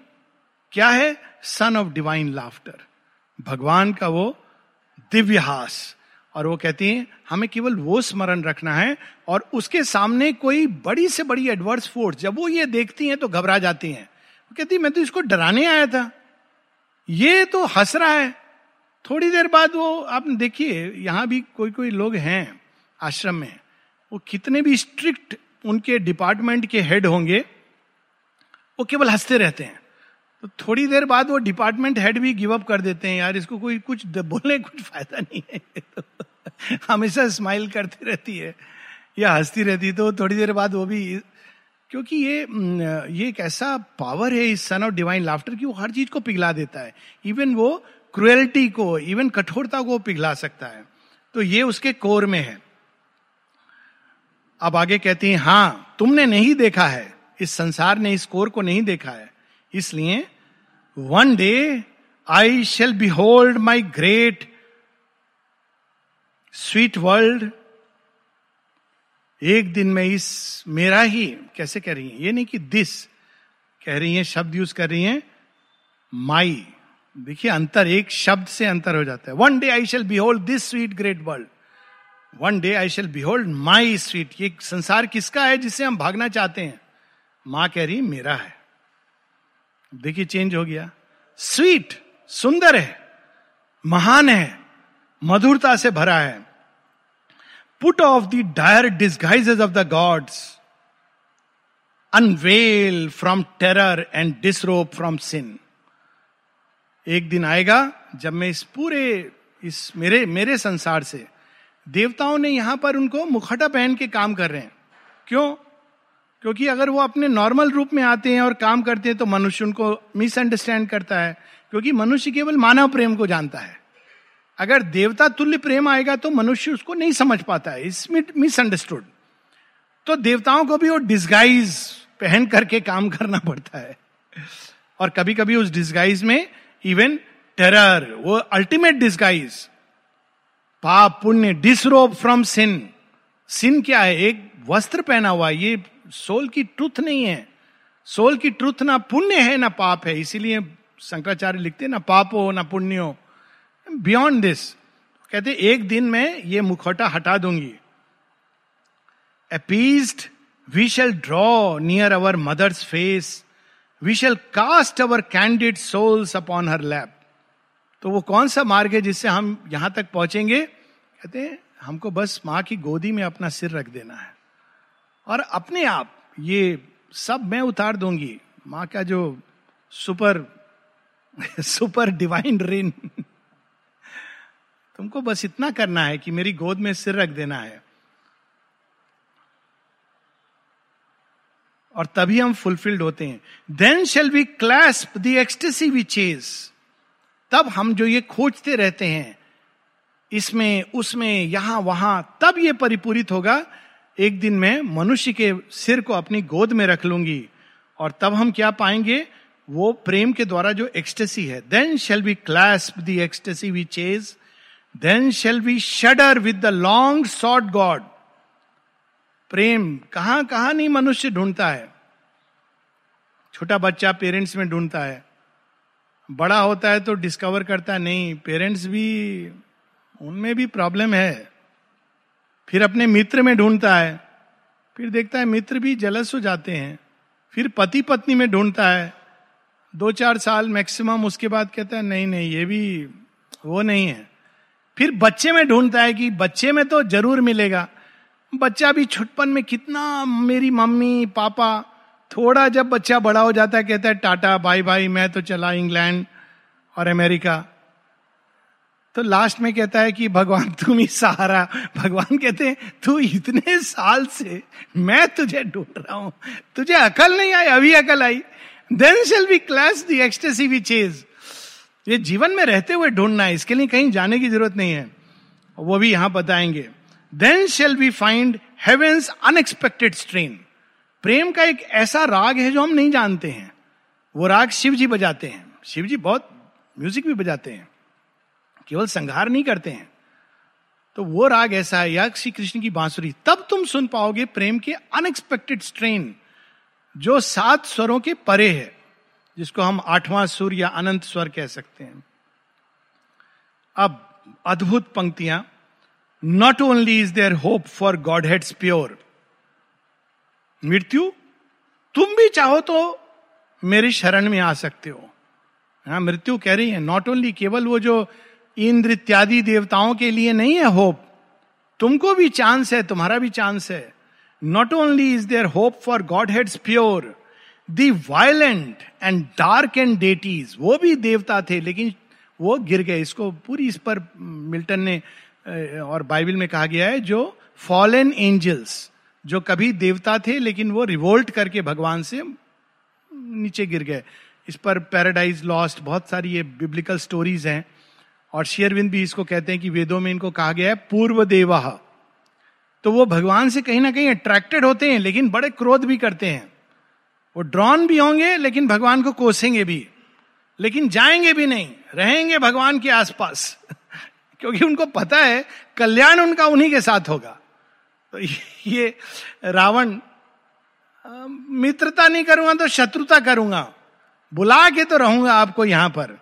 क्या है? सन ऑफ़ डिवाइन लाफ्टर भगवान का वो दिव्य हास और वो कहती हैं, हमें केवल वो स्मरण रखना है, और उसके सामने कोई बड़ी से बड़ी एडवर्स फोर्स जब वो ये देखती हैं तो घबरा जाती हैं। वो कहती मैं तो इसको डराने आया था। ये तो हंस रहा है। थोड़ी देर बाद वो, आप देखिए, यहाँ भी कोई कोई लोग हैं आश्रम में। वो कितने भी स्ट्रिक्ट उनके डिपार्टमेंट के हेड होंगे, वो केवल हँसते रहते हैं। तो थोड़ी देर बाद वो डिपार्टमेंट हेड भी गिव अप कर देते हैं, यार, इसको कोई कुछ बोलने कुछ फ़ायदा नहीं है। हमेशा स्माइल करती रहती है या हंसती रहती है तो थोड़ी देर बाद वो भी क्योंकि ये ये एक ऐसा पावर है इस सन ऑफ़ डिवाइन लाफ्टर की वो हर चीज़ को पिघला देता है। इवन वो क्रुएल्टी को इवन कठोरता को पिघला सकता है। तो ये उसके कोर में है। अब आगे कहती हैं, हाँ, तुमने नहीं देखा है। इस संसार ने इस कोर को नहीं देखा है। इसलिए one day I shall behold my great sweet world एक दिन में इस मेरा ही कैसे कह रही है? ये नहीं कि दिस कह रही है, शब्द यूज़ कर रही है माई देखिए, अंतर एक शब्द से अंतर हो जाता है। One day I shall behold this sweet great world one day I shall behold my sweet ये संसार किसका है जिससे हम भागना चाहते हैं? माँ कह रही, मेरा है। देखिए चेंज हो गया। स्वीट सुंदर है। महान है। मधुरता से भरा है। Put off the dire disguises of the gods unveil from terror and disrobe from sin एक दिन आएगा जब मैं इस पूरे, इस मेरे मेरे संसार से देवताओं ने यहाँ पर उनको मुखटा पहन के काम कर रहे हैं। क्यों? क्योंकि अगर वो अपने नॉर्मल रूप में आते हैं और काम करते हैं तो मनुष्य उनको मिसअंडरस्टैंड करता है, क्योंकि मनुष्य केवल मानव प्रेम को जानता है। अगर देवता तुल्य प्रेम आएगा तो मनुष्य उसको नहीं समझ पाता है। इस मिसअंडरस्टूड तो देवताओं को भी वो डिस्गाइज पहन करके काम करना पड़ता है। और कभी कभी उस डिस्गाइज में इवन टेरर वो अल्टीमेट डिस्गाइज पाप पुण्य डिसरोब फ्रॉम सिन सिन क्या है? एक वस्त्र पहना हुआ ये सोल की ट्रुथ नहीं है। सोल की ट्रुथ ना पुण्य है, ना पाप है। इसीलिए शंकराचार्य लिखते ना पाप हो, ना पुण्य हो। बियॉन्ड दिस कहते एक दिन में ये मुखौटा हटा दूँगी। Appeased we shall draw near our mother's face we shall cast our candid souls upon her lap तो वो कौन सा मार्ग है जिससे हम यहाँ तक पहुँचेंगे? कहते हैं, हमको बस माँ की गोदी में अपना सिर रख देना है। और अपने आप ये सब मैं उतार दूँगी। माँ का जो सुपर सुपर डिवाइन रेन तुमको बस इतना करना है कि मेरी गोद में सिर रख देना है। और तभी हम फुलफिल्ड होते हैं। Then shall we clasp the ecstasy we chase तब हम जो ये खोजते रहते हैं, इसमें, उसमें, यहाँ, वहाँ, तब ये परिपूरित होगा, एक दिन मैं मनुष्य के सिर को अपनी गोद में रख लूँगी और तब हम क्या पाएँगे? वो प्रेम के द्वारा जो एक्सटेसी है। Then shall be clasp the ecstasy we chase then shall be shudder with the long sought God प्रेम कहाँ कहाँ नहीं मनुष्य ढूंढता है? छोटा बच्चा पेरेंट्स में ढूंढता है। बड़ा होता है तो डिस्कवर करता है नहीं। पेरेंट्स भी, उनमें भी प्रॉब्लम है। फिर अपने मित्र में ढूंढता है। फिर देखता है मित्र भी जलस हो जाते हैं। फिर पति पत्नी में ढूंढता है। दो चार साल मैक्सिमम उसके बाद कहता है, नहीं नहीं, ये भी वो नहीं है। फिर बच्चे में ढूंढता है कि बच्चे में तो ज़रूर मिलेगा। बच्चा भी छुटपन में कितना मेरी मम्मी, पापा थोड़ा जब बच्चा बड़ा हो जाता है, कहता है, टाटा, बाय बाय, मैं तो चला इंग्लैंड और अमेरिका। तो लास्ट में कहता है कि, भगवान, तुम ही सहारा। भगवान कहते हैं, तू इतने साल से मैं तुझे ढूंढ रहा हूँ। तुझे अकल नहीं आई, अभी अकल आई। Then shall be class the ecstasy we chase ये जीवन में रहते हुए ढूंढना है, इसके लिए कहीं जाने की ज़रूरत नहीं है। वो भी यहाँ बताएँगे। Then shall be find heaven's unexpected strain प्रेम का एक ऐसा राग है जो हम नहीं जानते हैं। वो राग शिव जी बजाते हैं। शिव जी बहुत म्यूज़िक भी बजाते हैं। केवल संघार नहीं करते हैं। तो वो राग ऐसा है, या श्री कृष्ण की बांसुरी। तब तुम सुन पाओगे प्रेम के अनएक्सपेक्टेड स्ट्रेन जो सात स्वरों के परे है, जिसको हम आठवां सुर या अनंत स्वर कह सकते हैं। अब अद्भुत पंक्तियाँ। Not only is there hope for godheads pure मृत्यु, तुम भी चाहो तो मेरी शरण में आ सकते हो। हाँ मृत्यु कह रही है नॉट ओनली केवल वो जो इंद्र इत्यादि देवताओं के लिए नहीं है होप, तुमको भी चांस है, तुम्हारा भी चांस है। Not only is there hope for godheads pure the violent and dark and deities वो भी देवता थे, लेकिन वो गिर गए। इसको पूरी इस पर मिल्टन ने और बाइबल में कहा गया है, जो फॉलन एंजल्स जो कभी देवता थे, लेकिन वो रिवोल्ट करके भगवान से नीचे गिर गए। इस पर पैराडाइज लॉस्ट बहुत सारी ये बिब्लिकल स्टोरीज हैं। और शेयरविंद भी इसको कहते हैं कि वेदों में इनको कहा गया है पूर्व देवा तो वो भगवान से कहीं ना कहीं अट्रैक्टेड होते हैं, लेकिन बड़े क्रोध भी करते हैं। वो ड्रॉन भी होंगे, लेकिन भगवान को कोसेंगे भी। लेकिन जाएँगे भी नहीं, रहेंगे भगवान के आसपास। क्योंकि उनको पता है, कल्याण उनका उन्हीं के साथ होगा। ये रावण मित्रता नहीं करूँगा तो शत्रुता करूँगा। बुला के तो रहूँगा आपको यहाँ पर।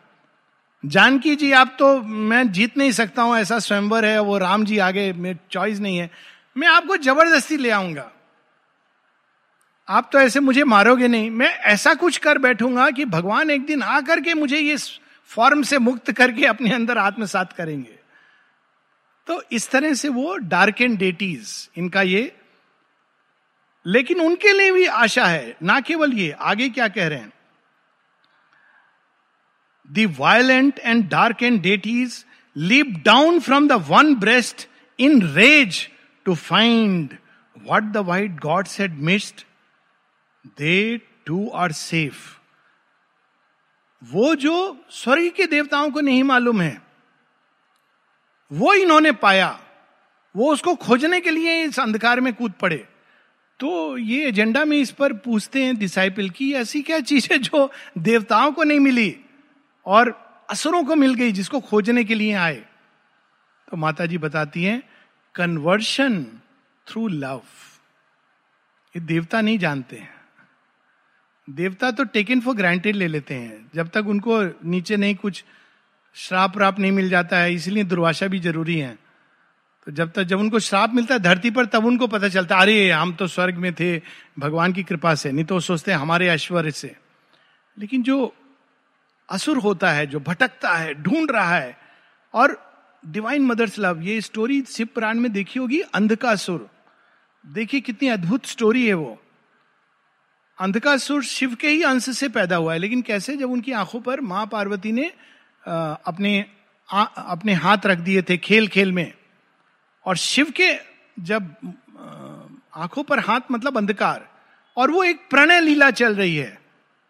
जानकी जी, आप तो मैं जीत नहीं सकता हूँ, ऐसा स्वयंवर है, वो राम जी आगे, मेरी चॉइस नहीं है। मैं आपको ज़बरदस्ती ले आऊँगा। आप तो ऐसे मुझे मारोगे नहीं। मैं ऐसा कुछ कर बैठूँगा कि भगवान एक दिन आकर के मुझे ये फॉर्म से मुक्त करके अपने अंदर आत्मसात करेंगे। तो इस तरह से वो डार्क एंड डेटीज इनका ये। लेकिन उनके लिए भी आशा है, ना केवल ये, आगे क्या कह रहे हैं? The violent and dark and deities leap down from the one breast in rage to find what the white gods had missed they too are safe वो जो स्वर्ग के देवताओं को नहीं मालूम है वो इन्होंने पाया। वो उसको खोजने के लिए इस अंधकार में कूद पड़े। तो ये एजेंडा में इस पर पूछते हैं डिसाइपल की, ऐसी क्या चीज़ है जो देवताओं को नहीं मिली और असुरों को मिल गई जिसको खोजने के लिए आए? तो माता जी बताती हैं कन्वर्शन थ्रू लव ये देवता नहीं जानते हैं। देवता तो टेकन फॉर ग्रांटेड ले लेते हैं। जब तक उनको नीचे नहीं कुछ श्राप व्राप नहीं मिल जाता है, इसलिए दुर्वाशा भी ज़रूरी है। तो जब तक जब उनको श्राप मिलता है धरती पर, तब उनको पता चलता है, अरे, हम तो स्वर्ग में थे, भगवान की कृपा से, नहीं तो सोचते हमारे ऐश्वर्य से। लेकिन जो असुर होता है, जो भटकता है, ढूंढ रहा है, और डिवाइन मदर्स लव ये स्टोरी शिव पुराण में देखी होगी अंधकासुर देखिए कितनी अद्भुत स्टोरी है वो। अंधकासुर शिव के ही अंश से पैदा हुआ है, लेकिन कैसे? जब उनकी आँखों पर माँ पार्वती ने अपने आ, अपने हाथ रख दिए थे खेल खेल में। और शिव के जब आँखों पर हाथ मतलब अंधकार और वो एक प्रणय लीला चल रही है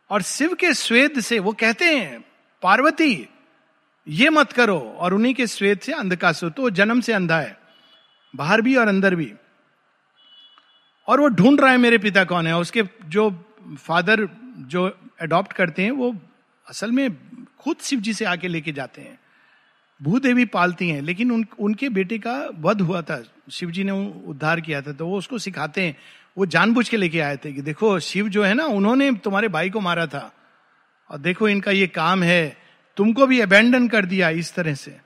और शिव के स्वेद से वो कहते हैं पार्वती ये मत करो। और उन्हीं के स्वेद से अंधकासुर तो जन्म से अंधा है बाहर भी और अंदर भी। और वो ढूंढ रहा है मेरे पिता कौन है? उसके जो फादर जो अडॉप्ट करते हैं वो असल में खुद शिव जी से आके लेके जाते हैं। भूदेवी पालती हैं लेकिन उन, उनके बेटे का वध हुआ था। शिव जी ने उद्धार किया था तो वो उसको सिखाते हैं। वो जानबूझ के लेके आए थे कि देखो शिव जो है ना उन्होंने तुम्हारे भाई को मारा था। और देखो इनका ये काम है। तुमको भी अबेंडन कर दिया इस तरह से।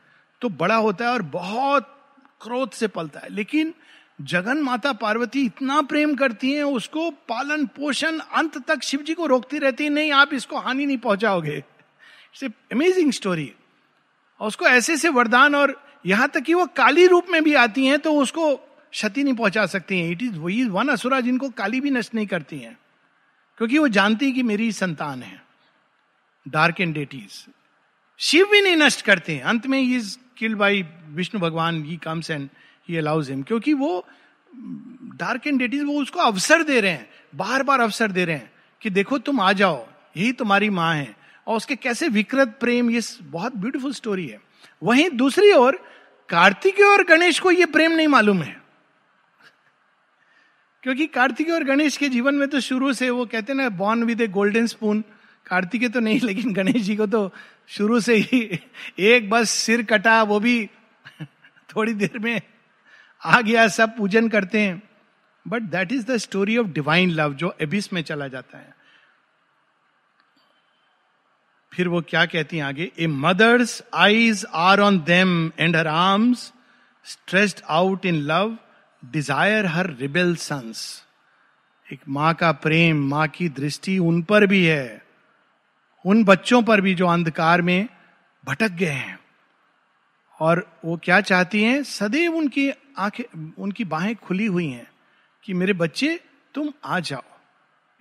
तो बड़ा होता है और बहुत क्रोध से पलता है। लेकिन जगन माता पार्वती इतना प्रेम करती हैं उसको पालन पोषण अंत तक शिव जी को रोकती रहती है नहीं आप इसको हानि नहीं पहुंचाओगे। इट्स अमेजिंग स्टोरी और उसको ऐसे से वरदान और यहाँ तक कि वो काली रूप में भी आती हैं तो उसको क्षति नहीं पहुँचा सकती हैं। इट इज़ वही वन असुरा जिनको काली भी नष्ट नहीं करती हैं। क्योंकि वो जानती है कि मेरी संतान है। डार्क एंड डेटीज शिव भी नहीं नष्ट करते हैं। अंत में इज़ किल्ड बाई विष्णु भगवान he comes and he allows him क्योंकि वो डार्क एंड डेटीज वो उसको अवसर दे रहे हैं। बार बार अवसर दे रहे हैं कि देखो तुम आ जाओ। यही तुम्हारी माँ है। और उसके कैसे विकृत प्रेम, ये बहुत ब्यूटीफुल स्टोरी है। वहीं दूसरी ओर, कार्तिक और गणेश को ये प्रेम नहीं मालूम है। क्योंकि कार्तिक और गणेश के जीवन में तो शुरू से वो कहते ना born with a golden spoon Kartikeya तो नहीं, लेकिन गणेश जी को तो शुरू से ही एक बस सिर कटा, वो भी थोड़ी देर में आ गया, सब पूजन करते हैं। But that is the story of divine love जो एबिस में चला जाता है। फिर वो क्या कहती हैं आगे? A mother's eyes are on them and her arms stretched out in love desire her rebel sons एक माँ का प्रेम, माँ की दृष्टि उन पर भी है। उन बच्चों पर भी जो अंधकार में भटक गए हैं। और वो क्या चाहती हैं? सदैव उनकी आँखें, उनकी बाहें खुली हुई हैं कि मेरे बच्चे, तुम आ जाओ।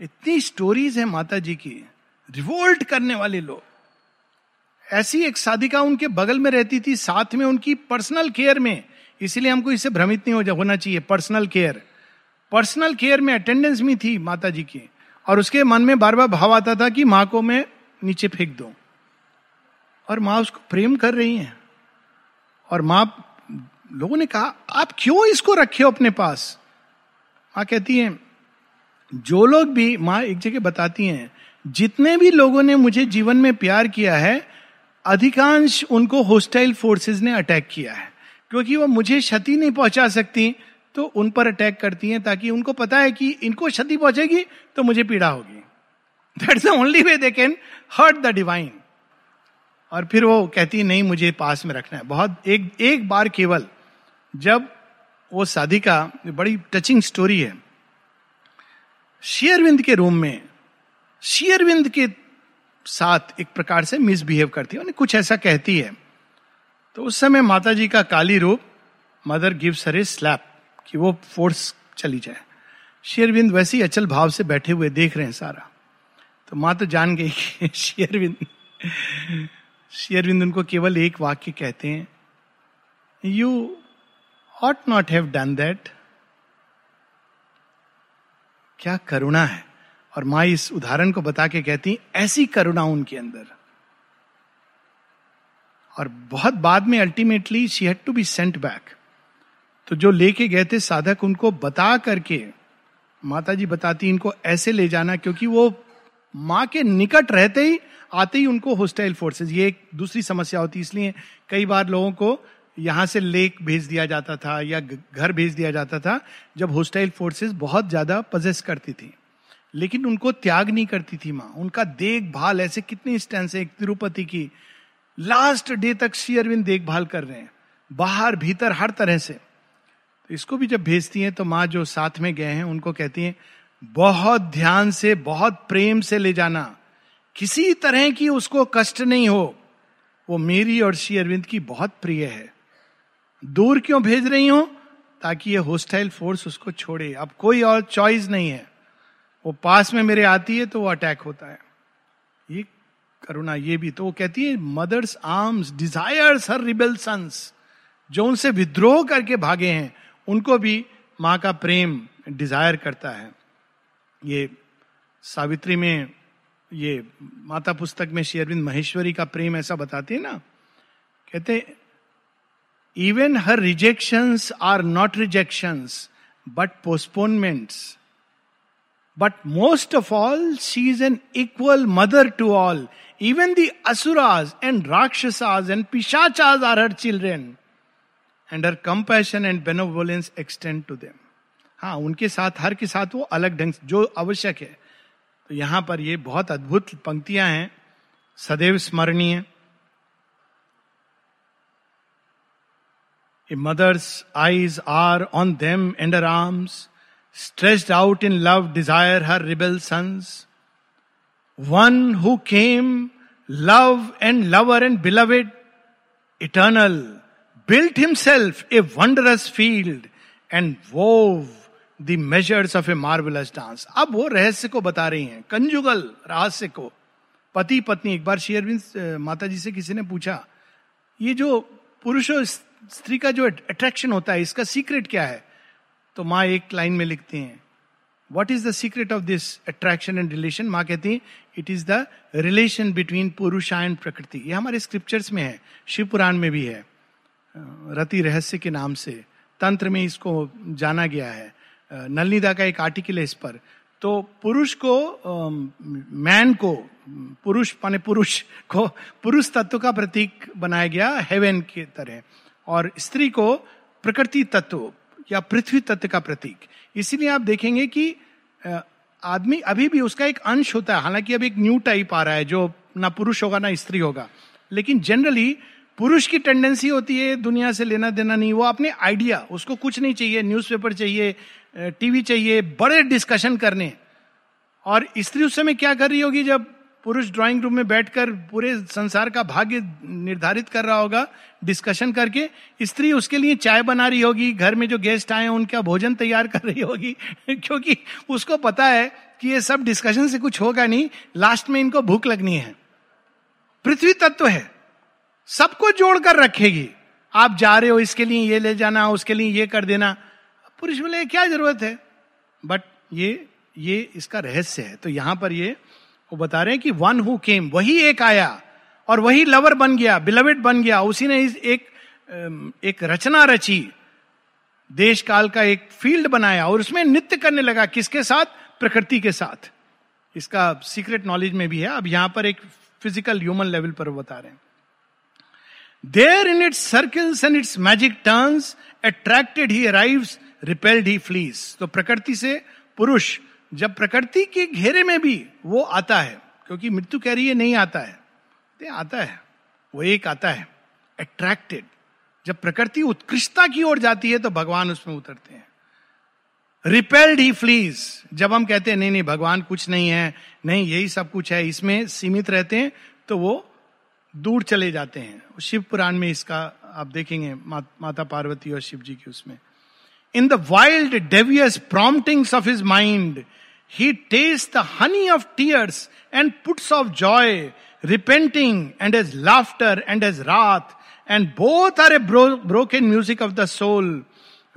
इतनी स्टोरीज है माता जी की। रिवोल्ट करने वाले लोग। ऐसी एक साधिका उनके बगल में रहती थी, साथ में उनकी पर्सनल केयर में। इसीलिए हमको इससे भ्रमित नहीं हो जा, होना चाहिए, पर्सनल केयर। पर्सनल केयर में अटेंडेंस में थी माता जी की, और उसके मन में बार बार भाव आता था कि माँ को मैं नीचे फेंक दू। और माँ उसको प्रेम कर रही है। और माँ, लोगों ने कहा, आप क्यों इसको रखे हो अपने पास? माँ कहती है, जो लोग भी माँ एक जगह बताती हैं जितने भी लोगों ने मुझे जीवन में प्यार किया है, अधिकांश उनको होस्टाइल फोर्सेस ने अटैक किया है। क्योंकि वो मुझे क्षति नहीं पहुँचा सकती तो उन पर अटैक करती हैं ताकि उनको पता है कि इनको क्षति पहुंचेगी तो मुझे पीड़ा होगी। That's the only way they can hurt the divine और फिर वो कहती नहीं, मुझे पास में रखना है। बहुत, एक एक बार केवल जब वो साधिका, बड़ी टचिंग स्टोरी है। शेयरविंद के रूम में शेयरविंद के साथ एक प्रकार से मिसबिहेव करती है कुछ ऐसा कहती है। तो उस समय माता जी का काली रूप, मदर गिव्स हर स्लैप, कि वो फोर्स चली जाए। शेयरविंद वैसे ही अचल भाव से बैठे हुए देख रहे हैं सारा। तो माँ तो जान गई कि शेयरविंद शेयरविंद उनको केवल एक वाक्य कहते हैं। You ought not have done that क्या करुणा है। और माँ इस उदाहरण को बता के कहती ऐसी करुणा उनके अंदर. और बहुत बाद में ultimately she had to be sent back तो जो लेके गए थे साधक, उनको बता करके माता जी बताती इनको ऐसे ले जाना, क्योंकि वो माँ के निकट रहते ही आते ही उनको होस्टाइल फोर्सेस ये एक दूसरी समस्या होती इसलिए कई बार लोगों को यहाँ से लेक भेज दिया जाता था या घर भेज दिया जाता था, जब होस्टाइल फोर्सेस बहुत ज़्यादा पजेस करती थी। लेकिन उनको त्याग नहीं करती थी माँ। उनका देखभाल ऐसे कितने स्टैंड है तिरुपति की लास्ट डे तक श्री अरविंद देखभाल कर रहे हैं। बाहर, भीतर, हर तरह से। तो इसको भी जब भेजती हैं तो माँ जो साथ में गए हैं, उनको कहती हैं, बहुत ध्यान से, बहुत प्रेम से ले जाना। किसी तरह की उसको कष्ट नहीं हो। वो मेरी और श्री अरविंद की बहुत प्रिय है। दूर क्यों भेज रही हूँ? ताकि ये होस्टाइल फोर्स उसको छोड़े। अब कोई और चॉइस नहीं है। वो पास में मेरे आती है तो वो अटैक होता है। ये करुणा ये भी तो वो कहती है mother's arms desires her rebel sons जो उनसे विद्रोह करके भागे हैं, उनको भी माँ का प्रेम डिज़ायर करता है। ये सावित्री में, ये माता पुस्तक में श्री अरविंद महेश्वरी का प्रेम ऐसा बताते हैं ना, कहते even her rejections are not rejections but postponements but most of all she is an equal mother to all even the asuras and rakshasas and pishachas are her children and her compassion and benevolence extend to them हाँ उनके साथ, हर के साथ वो अलग ढंग जो आवश्यक है। तो यहाँ पर ये बहुत अद्भुत पंक्तियाँ हैं। सदैव स्मरणीय। Mother's eyes are on them and arms stretched out in love desire her rebel sons one who came love and lover and beloved eternal built himself a wondrous field and wove the measures of a marvellous dance अब वो रहस्य को बता रही हैं conjugal रहस्य को। पति, पत्नी, एक बार शेयरविंद माता जी से किसी ने पूछा, ये जो पुरुष और स्त्री का जो अट्रैक्शन होता है, इसका सीक्रेट क्या है? तो माँ एक लाइन में लिखती हैं what is the secret of this attraction and relation माँ कहती है it is the relation between Purusha and Prakriti. ये हमारे स्क्रिप्चर्स में है, शिव पुराण में भी है रति रहस्य के नाम से, तंत्र में इसको जाना गया है नलनीदा का एक आर्टिकल है इस पर। तो पुरुष को मैन को, पुरुष, माने पुरुष को, पुरुष तत्व का प्रतीक बनाया गया हेवन की तरह। और स्त्री को प्रकृति तत्व या पृथ्वी तत्व का प्रतीक। इसीलिए आप देखेंगे कि आदमी अभी भी उसका एक अंश होता है। हालाँकि अब एक न्यू टाइप आ रहा है, जो ना पुरुष होगा, ना स्त्री होगा। लेकिन जनरली पुरुष की टेंडेंसी होती है, दुनिया से लेना देना नहीं। वो अपने आइडिया उसको कुछ नहीं चाहिए न्यूज़पेपर चाहिए टीवी चाहिए, बड़े डिस्कशन करने। और स्त्री उस समय क्या कर रही होगी जब पुरुष ड्राइंग रूम में बैठकर पूरे संसार का भाग्य निर्धारित कर रहा होगा डिस्कशन करके, स्त्री उसके लिए चाय बना रही होगी, घर में जो गेस्ट आए हैं, उनका भोजन तैयार कर रही होगी, क्योंकि उसको पता है कि ये सब डिस्कशन से कुछ होगा नहीं लास्ट में इनको भूख लगनी है। पृथ्वी तत्व है, सबको जोड़कर रखेगी। आप जा रहे हो, इसके लिए ये ले जाना, उसके लिए ये कर देना। पुरुष बोले, क्या ज़रूरत है? बट ये ये इसका रहस्य है। तो यहाँ पर ये वो बता रहे हैं कि वन हु केम वही एक आया और वही लवर बन गया बिलवेट बन गया। उसी ने एक एक रचना रची। देश काल का एक फ़ील्ड बनाया और उसमें नृत्य करने लगा किसके साथ? प्रकृति के साथ। इसका सीक्रेट नॉलेज में भी है। अब यहाँ पर एक फ़िज़िकल ह्यूमन लेवल पर बता रहे हैं। There in its circles and its magic turns attracted he arrive repelled he flees तो प्रकृति से पुरुष जब प्रकृति के घेरे में भी वो आता है क्योंकि मृत्यु कह रही है नहीं आता है। ते आता है वो एक आता है अट्रैक्टेड जब प्रकृति उत्कृष्टता की ओर जाती है तो भगवान उसमें उतरते हैं। रिपेल्ड ही फ्लीज जब हम कहते हैं नहीं नहीं भगवान कुछ नहीं है नहीं यही सब कुछ है इसमें सीमित रहते हैं तो वो दूर चले जाते हैं। शिव पुराण में इसका आप देखेंगे मा, माता पार्वती और शिव जी की उसमें। In the wild devious promptings of his mind he taste the honey of tears and puts off joy repenting and as laughter and as wrath and both are a broken music of the soul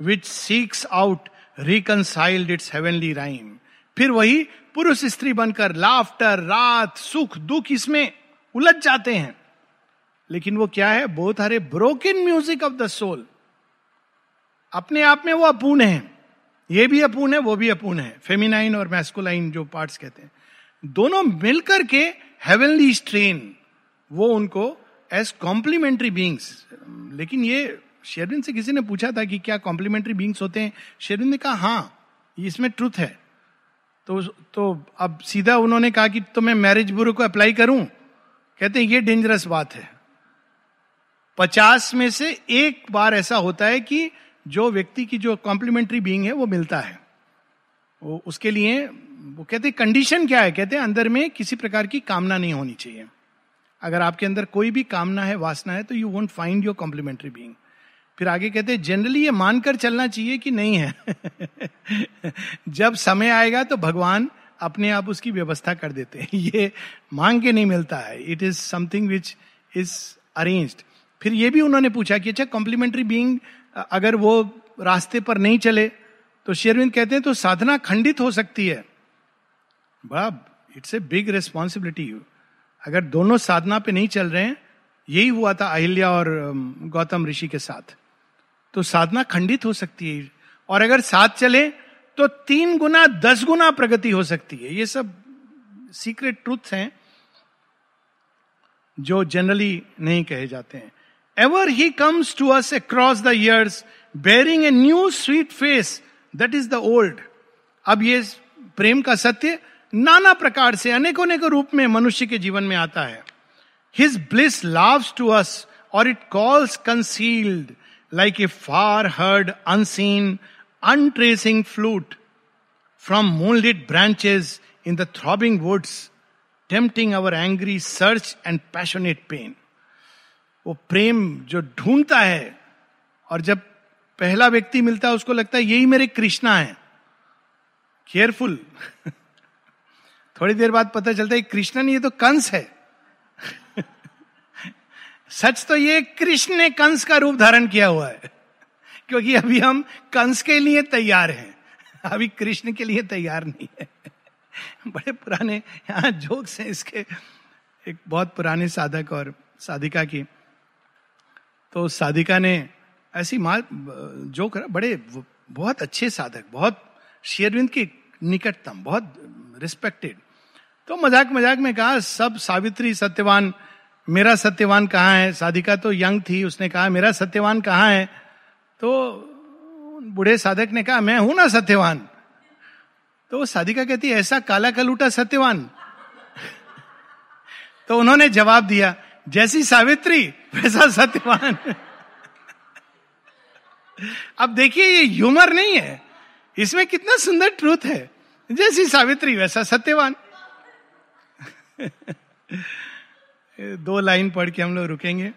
which seeks out reconciled its heavenly rhyme फिर वही पुरुष स्त्री बनकर laughter रात सुख, दुख इसमें उलझ जाते हैं। लेकिन वो क्या है? Are a broken music of the soul अपने आप में वो अपूर्ण है। ये भी अपूर्ण है, वो भी अपूर्ण है। फेमिनाइन और मैस्कुलाइन जो पार्ट्स कहते हैं। दोनों मिलकर के हेवनली स्ट्रेन वो उनको एज कॉम्प्लीमेंट्री बींग्स लेकिन ये शेरविन से किसी ने पूछा था कि क्या कॉम्प्लीमेंट्री बींग्स होते हैं? शेरविन ने कहा हाँ इसमें ट्रुथ है। तो तो अब सीधा उन्होंने कहा कि तो मैं मैरिज ब्यूरो को अप्लाई करूँ? कहते हैं, ये डेंजरस बात है। पचास में से एक बार ऐसा होता है कि जो व्यक्ति की जो कॉम्प्लीमेंट्री बीइंग है, वो मिलता है। वो उसके लिए, वो कहते हैं कंडीशन क्या है? कहते हैं, अंदर में किसी प्रकार की कामना नहीं होनी चाहिए। अगर आपके अंदर कोई भी कामना है, वासना है तो you won't find your complementary being फिर आगे कहते हैं जनरली ये मानकर चलना चाहिए कि नहीं है। जब समय आएगा तो भगवान अपने आप उसकी व्यवस्था कर देते हैं। ये मांग के नहीं मिलता है। It is something which is arranged फिर ये भी उन्होंने पूछा कि अच्छा कॉम्प्लीमेंट्री बीइंग अगर वो रास्ते पर नहीं चले तो शेरविंद कहते हैं तो साधना खंडित हो सकती है। बड़ा इट्स ए बिग रेस्पॉन्सिबिलिटी अगर दोनों साधना पे नहीं चल रहे हैं, यही हुआ था अहिल्या और गौतम ऋषि के साथ। तो साधना खंडित हो सकती है। और अगर साथ चले तो तीन गुना, दस गुना प्रगति हो सकती है। ये सब सीक्रेट ट्रूथ हैं, जो जनरली नहीं कहे जाते हैं। Ever he comes to us across the years bearing a new sweet face that is the old अब ये प्रेम का सत्य नाना प्रकार से अनेकों अनेकों रूप में मनुष्य के जीवन में आता है his bliss laughs to us और it calls concealed like a far heard, unseen, untracing flute from moonlit branches in the throbbing woods, tempting our angry search and passionate pain. वो प्रेम जो ढूंढता है, और जब पहला व्यक्ति मिलता है, उसको लगता है, यही मेरे कृष्णा है। केयरफुल थोड़ी देर बाद पता चलता है कृष्ण नहीं, ये तो कंस है। सच तो ये कृष्ण ने कंस का रूप धारण किया हुआ है, क्योंकि अभी हम कंस के लिए तैयार हैं। अभी कृष्ण के लिए तैयार नहीं है। बड़े पुराने, यहाँ जोक्स हैं इसके, एक बहुत पुराने साधक और साधिका की। तो साधिका ने ऐसी माँ जोक बड़े, बहुत अच्छे साधक, बहुत शेरविंद के निकटतम, बहुत रिस्पेक्टेड तो मज़ाक मज़ाक में कहा, सब सावित्री सत्यवान, मेरा सत्यवान कहाँ है? साधिका तो यंग थी, उसने कहा, मेरा सत्यवान कहाँ है? तो बूढ़े साधक ने कहा, मैं हूँ ना सत्यवान। तो साधिका कहती, ऐसा काला कलूटा सत्यवान? तो उन्होंने जवाब दिया, जैसी सावित्री वैसा सत्यवान। अब देखिए, ये ह्यूमर नहीं है। इसमें कितना सुंदर ट्रूथ है। जैसी सावित्री, वैसा सत्यवान। दो लाइन पढ़ के हम लोग रुकेंगे।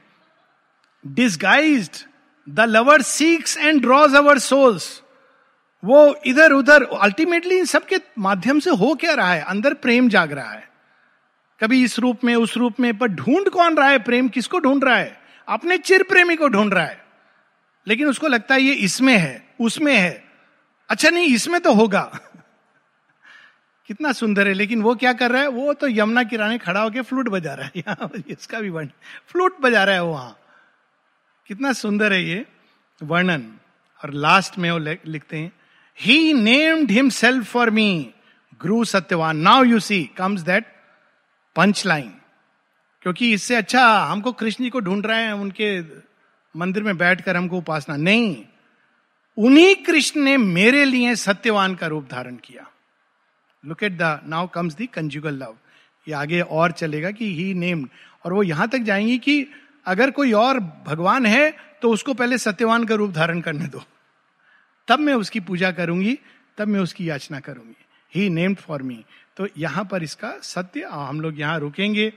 Disguise the lover seeks and draws our souls वो इधर उधर अल्टीमेटली इन सबके माध्यम से हो क्या रहा है? अंदर प्रेम जाग रहा है। कभी इस रूप में, उस रूप में, पर ढूंढ कौन रहा है? प्रेम किसको ढूंढ रहा है? अपने चिर प्रेमी को ढूंढ रहा है। लेकिन उसको लगता है ये इसमें है, उसमें है। अच्छा नहीं, इसमें तो होगा। कितना सुंदर है, लेकिन वो क्या कर रहा है? वो तो यमुना किराने खड़ा होकर फ्लूट बजा रहा है। यहाँ इसका भी वर्ण फ्लूट बजा रहा है वो वहाँ। कितना सुंदर है ये वर्णन। और लास्ट में वो लिखते हैं he named himself for me grew Satyavan now you see comes that punch line क्योंकि इससे अच्छा हमको कृष्ण जी को ढूंढ रहे हैं, उनके मंदिर में बैठकर हमको उपासना। नहीं, उन्हीं कृष्ण ने मेरे लिए सत्यवान का रूप धारण किया। Look at the now comes the conjugal love ये आगे और चलेगा कि ही नेम्ड और वो यहाँ तक जाएँगी कि अगर कोई और भगवान है तो उसको पहले सत्यवान का रूप धारण करने दो। तब मैं उसकी पूजा करूँगी, तब मैं उसकी याचना करूँगी। ही नेम्ड फॉर मी तो यहाँ पर इसका सत्य हम लोग यहाँ रुकेंगे।